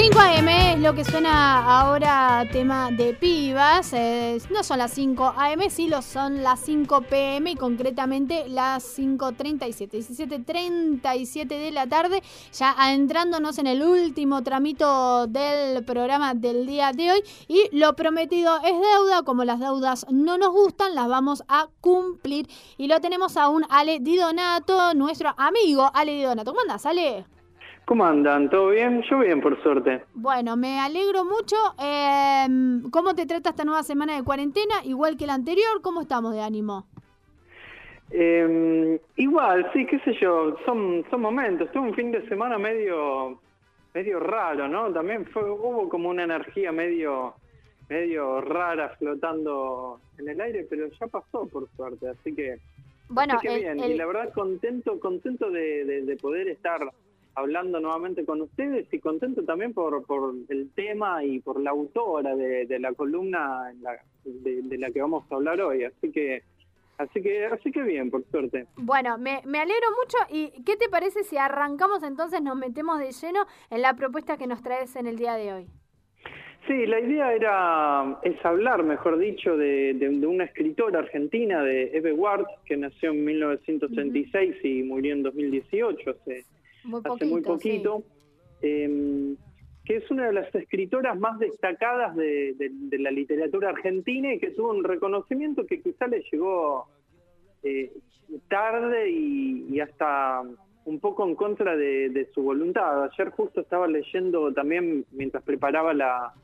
5 AM es lo que suena ahora tema de pibas. No son las 5 AM, sí lo son las 5 PM y concretamente las 5.37, 17.37 de la tarde. Ya adentrándonos en el último tramito del programa del día de hoy. Y lo prometido es deuda. Como las deudas no nos gustan, las vamos a cumplir. Y lo tenemos a un Ale Di Donato, nuestro amigo Ale Di Donato. ¿Cómo andas, Ale? ¿Cómo andan? ¿Todo bien? Yo bien, por suerte. Bueno, me alegro mucho. Em, ¿Cómo te trata esta nueva semana de cuarentena? Igual que la anterior, ¿cómo estamos de ánimo? Em, igual, sí, qué sé yo, son, son momentos. Tuve un fin de semana medio, medio raro, ¿no? También fue, hubo como una energía medio, medio rara flotando en el aire, pero ya pasó, por suerte. Así que, bueno, bien. Y la verdad, contento, contento de poder estar hablando nuevamente con ustedes y contento también por, por el tema y por la autora de, la columna de, la que vamos a hablar hoy. Así que, así que, así que bien, por suerte. Bueno, me, me alegro mucho. ¿Y qué te parece si arrancamos entonces, nos metemos de lleno en la propuesta que nos traes en el día de hoy? Sí, la idea era, es hablar, mejor dicho, de, una escritora argentina, de Eve Ward, que nació en 1936 y murió en 2018, hace hace muy poquito, em, que es una de las escritoras más destacadas de, la literatura argentina y que tuvo un reconocimiento que quizá le llegó eh, tarde y, hasta un poco en contra de, su voluntad. Ayer justo estaba leyendo también, mientras preparaba la,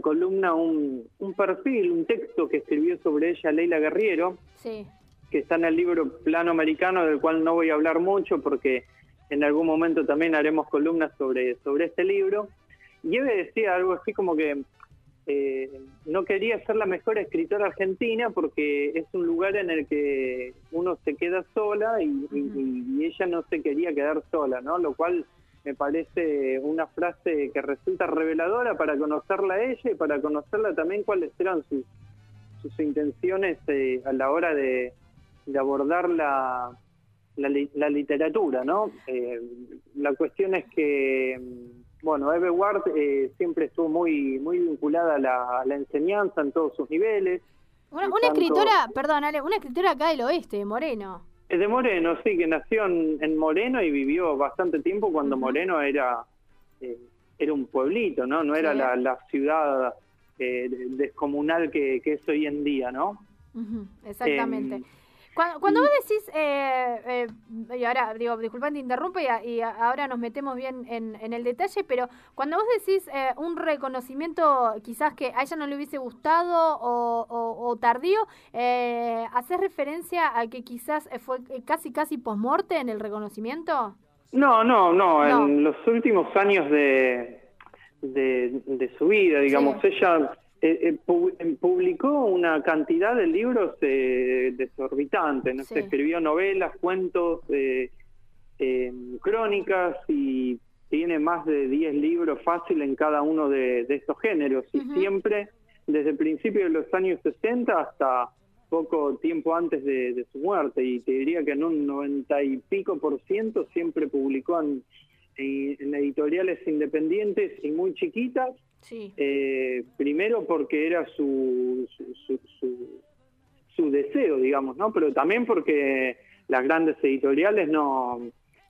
columna, un, perfil, un texto que escribió sobre ella Leila Guerriero, que está en el libro Plano Americano, del cual no voy a hablar mucho porque en algún momento también haremos columnas sobre, sobre este libro. Y Eve decía algo así como que eh, no quería ser la mejor escritora argentina porque es un lugar en el que uno se queda sola y, ella no se quería quedar sola, ¿no? Lo cual me parece una frase que resulta reveladora para conocerla a ella y para conocerla también cuáles eran sus, sus intenciones eh, a la hora de, de abordar la, la, literatura, ¿no? Eh, la cuestión es que, bueno, Eve Ward eh, siempre estuvo muy, muy vinculada a la, enseñanza en todos sus niveles. Una, escritora, perdón, Ale, una escritora acá del oeste, de Moreno. Es de Moreno, sí, que nació en, Moreno y vivió bastante tiempo cuando Moreno era, eh, era un pueblito, ¿no? No era la, ciudad descomunal que, es hoy en día, ¿no? Exactamente. Cuando, vos decís, eh, eh, y ahora digo, disculpa, te interrumpo y, ahora nos metemos bien en, el detalle, pero cuando vos decís eh, un reconocimiento quizás que a ella no le hubiese gustado o, tardío, eh, ¿haces referencia a que quizás fue casi casi posmorte en el reconocimiento? No, no, no, en los últimos años de, de, su vida, digamos, ella eh, eh, publicó una cantidad de libros eh, desorbitantes, ¿no? escribió novelas, cuentos, eh, crónicas y tiene más de 10 libros fácil en cada uno de, estos géneros. Y siempre desde el principio de los años 60 hasta poco tiempo antes de, su muerte. Y te diría que en un 90 y pico por ciento siempre publicó en editoriales independientes y muy chiquitas Sí. Eh, primero porque era su su, su, deseo, digamos, ¿no? Pero también porque las grandes editoriales no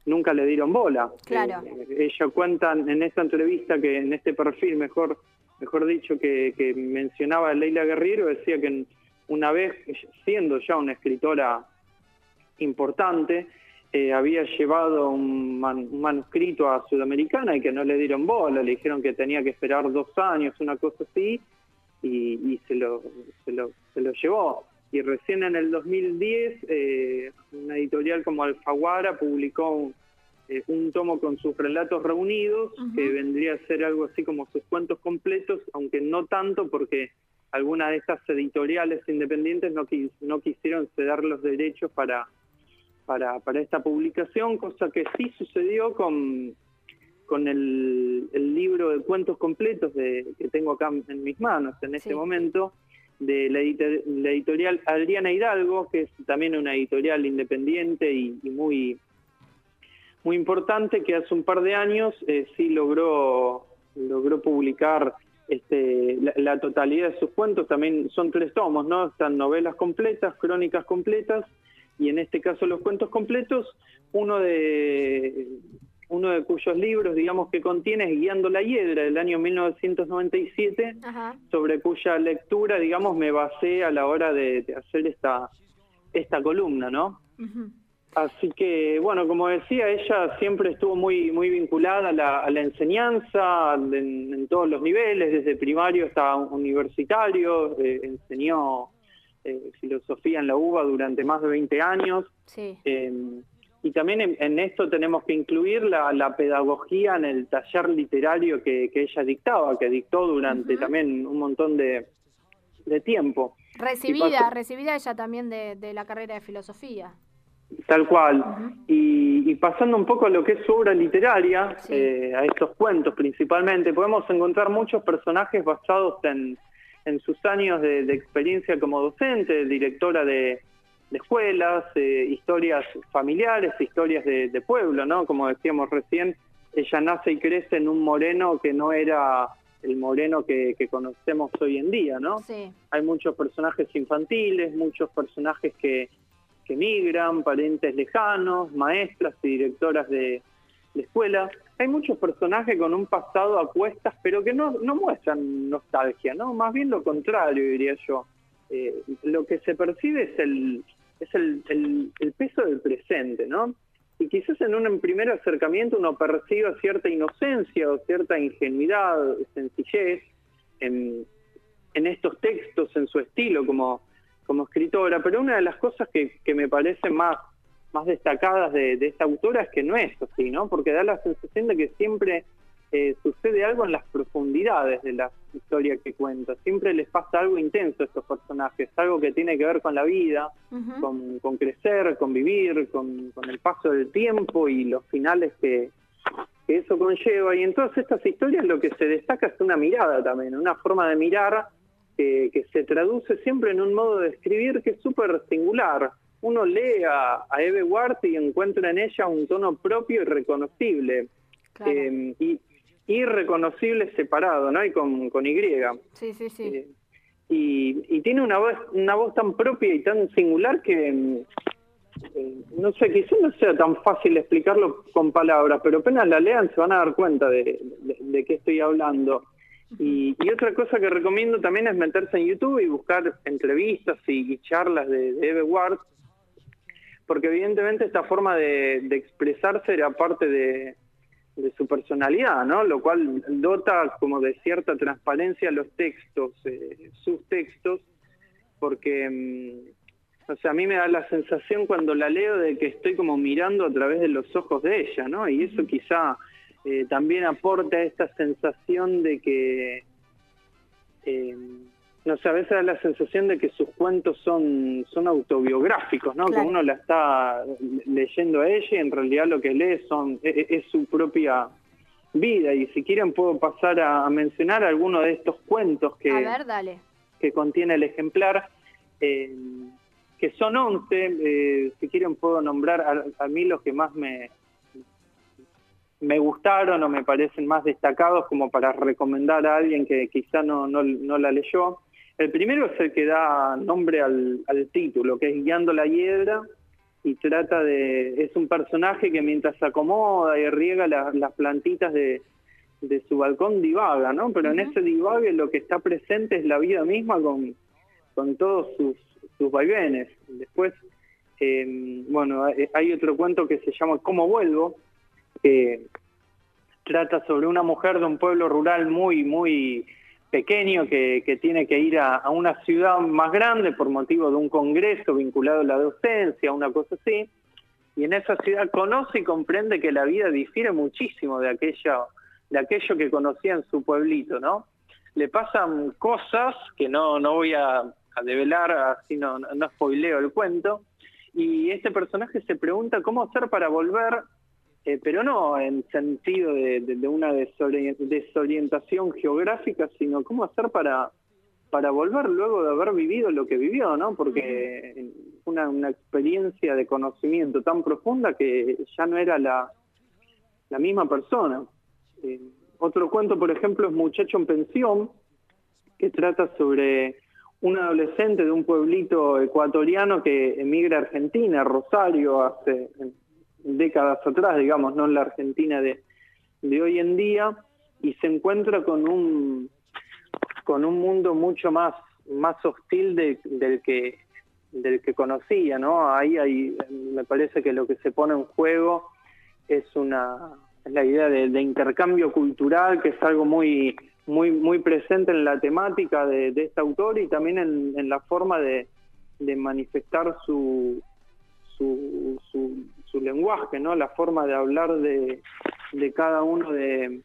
nunca le dieron bola. Claro. Eh, ella cuenta en esta entrevista que en este perfil, mejor mejor dicho, que, que mencionaba Leila Guerrero, decía que una vez, siendo ya una escritora importante, eh, había llevado un, manuscrito a Sudamericana y que no le dieron bola, le dijeron que tenía que esperar dos años, una cosa así, y, se, lo, se, lo, se lo llevó. Y recién en el 2010, eh, una editorial como Alfaguara publicó eh, un, tomo con sus relatos reunidos, que vendría a ser algo así como sus cuentos completos, aunque no tanto porque algunas de estas editoriales independientes no, no quisieron ceder los derechos para para, para esta publicación, cosa que sí sucedió con, con el, libro de cuentos completos de, que tengo acá en mis manos en este momento, de la, editorial Adriana Hidalgo, que es también una editorial independiente y, muy, muy importante, que hace un par de años eh, sí logró logró publicar este, la, totalidad de sus cuentos, también son tres tomos, ¿no? Están novelas completas, crónicas completas, y en este caso los cuentos completos, uno de uno de cuyos libros, digamos, que contiene es Guiando la Hiedra, del año 1997, sobre cuya lectura, digamos, me basé a la hora de, hacer esta, esta columna, ¿no? Así que, bueno, como decía, ella siempre estuvo muy, muy vinculada a la, enseñanza en, todos los niveles, desde primario hasta universitario, eh, enseñó eh, filosofía en la UBA durante más de 20 años. Sí. Em, y también en, esto tenemos que incluir la, pedagogía en el taller literario que, ella dictaba, que dictó durante también un montón de, tiempo. Recibida, recibida ella también de, la carrera de filosofía. Tal cual. y, pasando un poco a lo que es su obra literaria, eh, a estos cuentos principalmente, podemos encontrar muchos personajes basados en, sus años de experiencia como docente, directora de, de escuelas, eh, historias familiares, historias de, pueblo, ¿no? Como decíamos recién, ella nace y crece en un moreno que no era el moreno que, conocemos hoy en día, ¿no? Sí. Hay muchos personajes infantiles, muchos personajes que, que migran, parientes lejanos, maestras y directoras de, de escuela. Hay muchos personajes con un pasado a cuestas, pero que no, no muestran nostalgia, ¿no? Más bien lo contrario, diría yo. Eh, lo que se percibe es el, es el, el, peso del presente, ¿no? Y quizás en un primer acercamiento uno perciba cierta inocencia o cierta ingenuidad, sencillez en, en estos textos, en su estilo como, como escritora, pero una de las cosas que, que me parece más, más destacadas de, de, esta autora es que no es así, ¿no? Porque da la sensación de que siempre eh, sucede algo en las profundidades de la historia que cuenta. Siempre les pasa algo intenso a estos personajes, algo que tiene que ver con la vida, con, crecer, con vivir, con, el paso del tiempo y los finales que, eso conlleva. Y en todas estas historias lo que se destaca es una mirada también, una forma de mirar que, se traduce siempre en un modo de escribir que es súper singular. Uno lee a, a Eve Ward y encuentra en ella un tono propio y reconocible. Eh, y, irreconocible separado, ¿no? Y con, con Y. Sí, sí, sí. Eh, y, y, tiene una voz, una voz tan propia y tan singular que, eh, no sé, quizás no sea tan fácil explicarlo con palabras, pero apenas la lean se van a dar cuenta de, de, qué estoy hablando. Y, y, otra cosa que recomiendo también es meterse en YouTube y buscar entrevistas y, charlas de, de, Eve Ward, porque evidentemente esta forma de, de expresarse era parte de, de su personalidad, ¿no? Lo cual dota como de cierta transparencia los textos, eh, sus textos, porque, mm, o sea, a mí me da la sensación cuando la leo de que estoy como mirando a través de los ojos de ella, ¿no? Y eso quizá eh, también aporta esta sensación de que... Eh, no sé, a veces da la sensación de que sus cuentos son, son autobiográficos, ¿no? Que uno la está leyendo a ella y en realidad lo que lee son, e, e, es, su propia vida. Y si quieren puedo pasar a, mencionar algunos de estos cuentos que, que contiene el ejemplar, eh, que son 11. Eh, si quieren puedo nombrar a, mí los que más me, me gustaron o me parecen más destacados como para recomendar a alguien que quizá no, no, no la leyó. El primero es el que da nombre al, título, que es Guiando la Hiedra, y trata de... es un personaje que mientras se acomoda y riega las plantitas de, su balcón divaga, ¿no? Pero en ese divague lo que está presente es la vida misma con, con todos sus, sus vaivenes. Después, eh, bueno, hay otro cuento que se llama ¿Cómo vuelvo? que trata sobre una mujer de un pueblo rural muy, muy pequeño que, tiene que ir a, una ciudad más grande por motivo de un congreso vinculado a la docencia, una cosa así, y en esa ciudad conoce y comprende que la vida difiere muchísimo de aquello, de aquello que conocía en su pueblito, ¿no? Le pasan cosas que no, no voy a, a develar, así no, no spoileo el cuento, y este personaje se pregunta cómo hacer para volver eh, pero no en sentido de, una desorientación geográfica, sino cómo hacer para, para volver luego de haber vivido lo que vivió, ¿no? Porque una, una experiencia de conocimiento tan profunda que ya no era la, la misma persona. Eh, otro cuento, por ejemplo, es Muchacho en Pensión, que trata sobre un adolescente de un pueblito ecuatoriano que emigra a Argentina, Rosario, hace décadas atrás, digamos, no en la Argentina de, de hoy en día, y se encuentra con un con un mundo mucho más más hostil del que del que conocía, ¿no? Ahí hay, me parece que lo que se pone en juego es una la idea de, intercambio cultural, que es algo muy muy muy presente en la temática de, este autor y también en, la forma de, manifestar su, su, su, lenguaje, ¿no? La forma de hablar de, de cada uno de,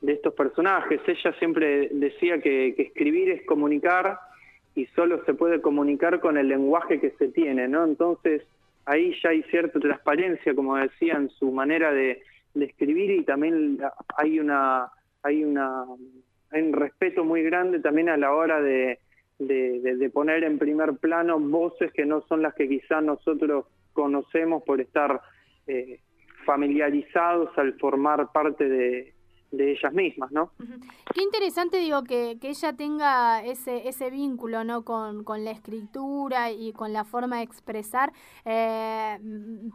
de estos personajes. Ella siempre decía que, escribir es comunicar y solo se puede comunicar con el lenguaje que se tiene, ¿no? Entonces ahí ya hay cierta transparencia, como decía, en su manera de, escribir y también hay una hay una un respeto muy grande también a la hora de, de, poner en primer plano voces que no son las que quizás nosotros conocemos por estar eh, familiarizados al formar parte de, de ellas mismas, ¿no? Qué interesante, digo, que, ella tenga ese, ese vínculo, ¿no? Con, con, la escritura y con la forma de expresar, eh,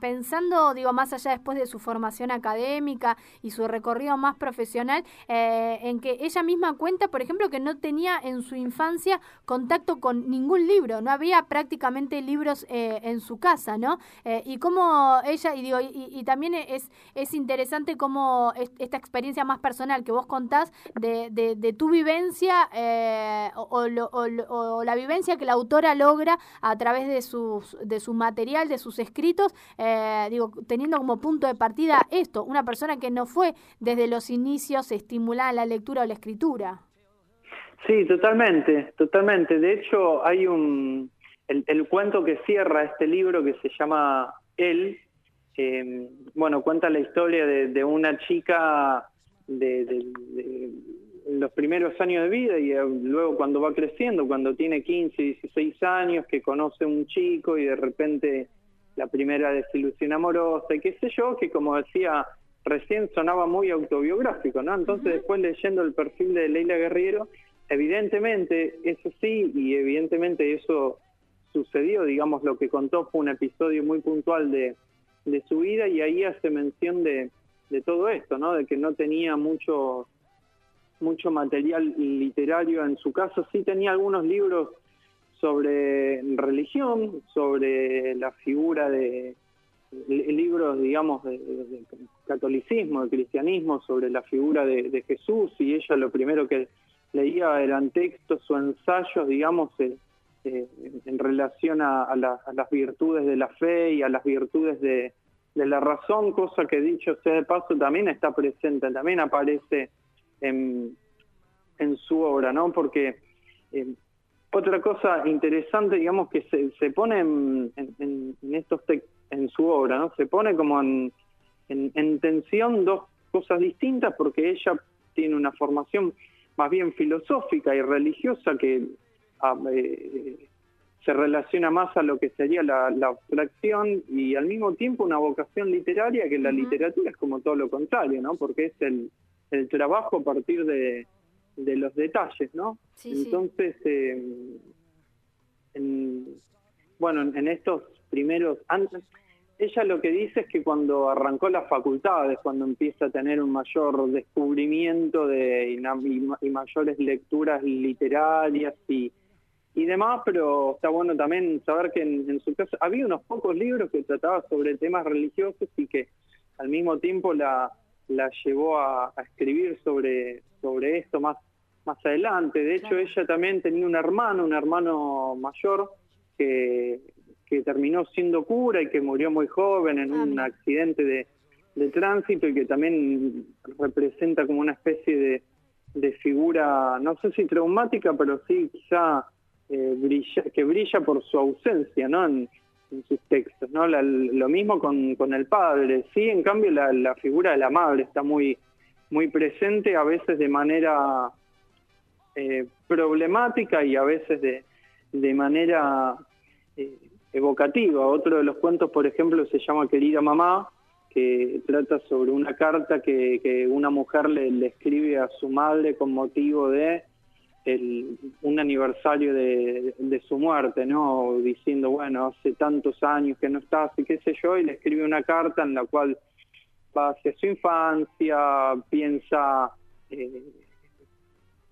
pensando, digo, más allá después de su formación académica y su recorrido más profesional, eh, en que ella misma cuenta, por ejemplo, que no tenía en su infancia contacto con ningún libro, no había prácticamente libros eh, en su casa, ¿no? y cómo ella, y digo, y, y, también es, es interesante cómo esta experiencia más personal que vos contás de, tu vivencia eh, o, la vivencia que la autora logra a través de, sus, de su material, de sus escritos, eh, digo, teniendo como punto de partida esto, una persona que no fue desde los inicios estimulada la lectura o la escritura. Sí, totalmente, totalmente. De hecho, hay un, el, cuento que cierra este libro que se llama Él, eh, bueno, cuenta la historia de una chica de, los primeros años de vida y eh, luego cuando va creciendo, cuando tiene 15, 16 años, que conoce un chico y de repente la primera desilusión amorosa y qué sé yo, que como decía recién sonaba muy autobiográfico, ¿no? Entonces después leyendo el perfil de Leila Guerriero, evidentemente eso sí y evidentemente eso sucedió, digamos, lo que contó fue un episodio muy puntual de, de su vida y ahí hace mención de de todo esto, ¿no? De que no tenía mucho mucho material literario en su caso, sí tenía algunos libros sobre religión, sobre la figura de libros, digamos, de, catolicismo, de cristianismo, sobre la figura de, Jesús, y ella lo primero que leía eran textos o ensayos, digamos, eh, eh, en relación a, las virtudes de la fe y a las virtudes de, de la razón, cosa que dicho sea de paso también está presente, también aparece en, en su obra, ¿no? Porque eh, otra cosa interesante, digamos, que se, se pone en, en, estos en su obra, ¿no? Se pone como en, en, tensión dos cosas distintas porque ella tiene una formación más bien filosófica y religiosa que ah, eh, se relaciona más a lo que sería la, abstracción y al mismo tiempo una vocación literaria, que la literatura es como todo lo contrario, ¿no? Porque es el, el trabajo a partir de, de los detalles, ¿no? Entonces, eh, bueno, en estos primeros... Antes, ella lo que dice es que cuando arrancó las facultades, cuando empieza a tener un mayor descubrimiento de, y mayores lecturas literarias y y demás, pero está bueno también saber que en, su caso había unos pocos libros que trataban sobre temas religiosos y que al mismo tiempo la, la llevó a, escribir sobre, sobre esto más, más adelante. De hecho, ella también tenía un hermano, un hermano mayor, que, que terminó siendo cura y que murió muy joven en un accidente de, de tránsito y que también representa como una especie de, de figura, no sé si traumática, pero sí quizá eh, brilla, que brilla por su ausencia ¿no? en, sus textos. ¿no? lo mismo con, con, el padre. Sí, en cambio la, figura de la madre está muy, muy presente, a veces de manera eh, problemática y a veces de, de manera eh, evocativa. Otro de los cuentos, por ejemplo, se llama Querida Mamá, que trata sobre una carta que, que una mujer le, le, escribe a su madre con motivo de el, un aniversario de, su muerte, ¿no? Diciendo, bueno, hace tantos años que no estás y qué sé yo, y le escribe una carta en la cual va hacia su infancia, piensa, eh,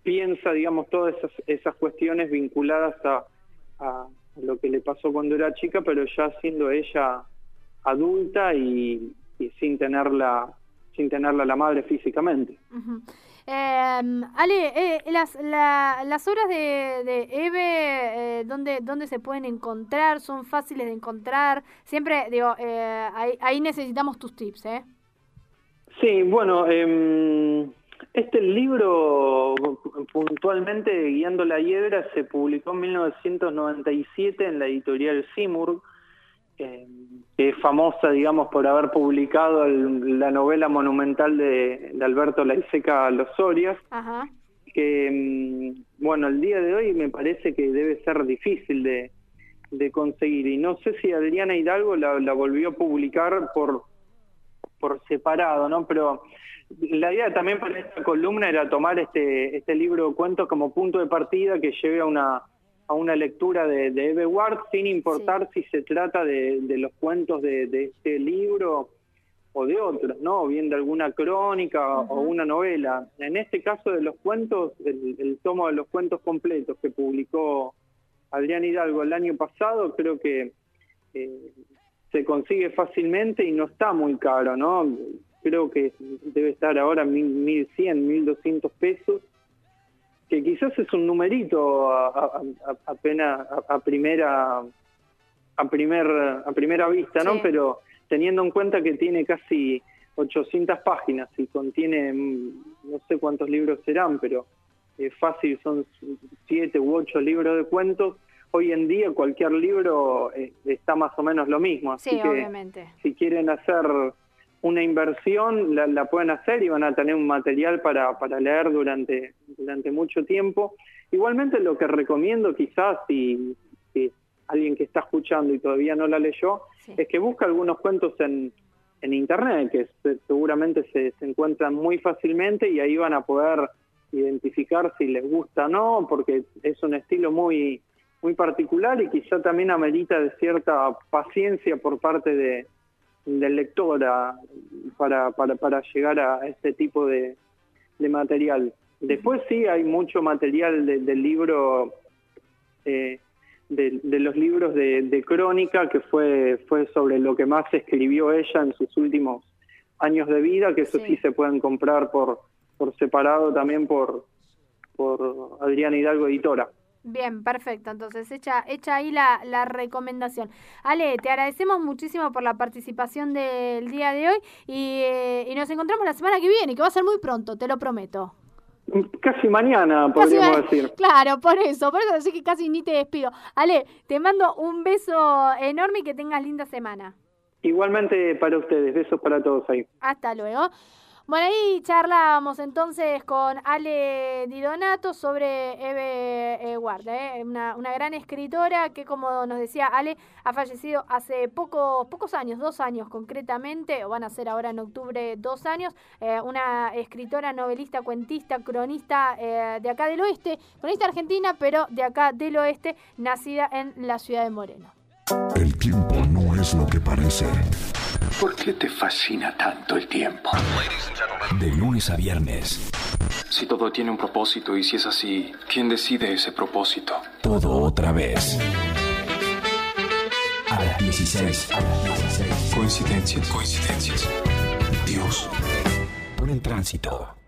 piensa, digamos, todas esas, esas cuestiones vinculadas a, a lo que le pasó cuando era chica, pero ya siendo ella adulta y, y sin tenerla sin tenerla la madre físicamente. Eh, Ale, eh, las, la, las obras de, de Eve, eh, ¿dónde, ¿dónde se pueden encontrar? ¿Son fáciles de encontrar? Siempre, digo, eh, ahí, ahí, necesitamos tus tips, ¿eh? Sí, bueno, eh, este libro, puntualmente, Guiando la Hiedra, se publicó en 1997 en la editorial Simurg, eh, que es famosa, digamos, por haber publicado el, la novela monumental de, de Alberto Laiseca Los Sorias, Ajá. que, mm, bueno, el día de hoy me parece que debe ser difícil de, de conseguir. Y no sé si Adriana Hidalgo la, la volvió a publicar por, por separado, ¿no? Pero la idea también para esta columna era tomar este, este libro de cuentos como punto de partida que lleve a una a una lectura de, de Eve Ward sin importar sí. si se trata de, de los cuentos de, de, este libro o de otros, ¿no? O bien de alguna crónica uh -huh. o una novela. En este caso de los cuentos, el, el, tomo de los cuentos completos que publicó Adrián Hidalgo el año pasado, creo que eh, se consigue fácilmente y no está muy caro, ¿no? Creo que debe estar ahora mil cien, mil doscientos pesos que quizás es un numerito a, a, a, apenas a, primera a primer a primera vista, ¿no? Sí. Pero teniendo en cuenta que tiene casi 800 páginas y contiene no sé cuántos libros serán, pero es fácil son siete u ocho libros de cuentos. Hoy en día cualquier libro eh, está más o menos lo mismo, así sí, que obviamente. si quieren hacer una inversión la, la, pueden hacer y van a tener un material para, para leer durante, durante mucho tiempo. Igualmente lo que recomiendo quizás si, si alguien que está escuchando y todavía no la leyó, sí. es que busque algunos cuentos en, en internet, que se, seguramente se, se encuentran muy fácilmente y ahí van a poder identificar si les gusta o no, porque es un estilo muy, muy particular y quizá también amerita de cierta paciencia por parte de, del lector a, para, para, para llegar a este tipo de, de material. Después sí hay mucho material de, del libro, eh, de, de, los libros de, de, crónica, que fue, fue sobre lo que más escribió ella en sus últimos años de vida, que eso sí, sí se pueden comprar por, por separado también por, por Adriana Hidalgo Editora. Bien, perfecto. Entonces, hecha, hecha ahí la, la recomendación. Ale, te agradecemos muchísimo por la participación del día de hoy y, eh, y, nos encontramos la semana que viene, que va a ser muy pronto, te lo prometo. Casi mañana, podríamos casi decir. Claro, por eso, por eso así que casi ni te despido. Ale, te mando un beso enorme y que tengas linda semana. Igualmente para ustedes, besos para todos ahí. Hasta luego. Bueno, ahí charlábamos entonces con Ale Di Donato sobre Eve eh, ¿eh? una, una, gran escritora que, como nos decía Ale, ha fallecido hace poco, pocos años, dos años concretamente, o van a ser ahora en octubre dos años, eh, una escritora, novelista, cuentista, cronista eh, de acá del oeste, cronista argentina, pero de acá del oeste, nacida en la ciudad de Moreno. El tiempo no es lo que parece. ¿Por qué te fascina tanto el tiempo? De lunes a viernes. Si todo tiene un propósito y si es así, ¿quién decide ese propósito? Todo otra vez. A las 16. A las 16. Coincidencias. Coincidencias. Dios. Por el tránsito.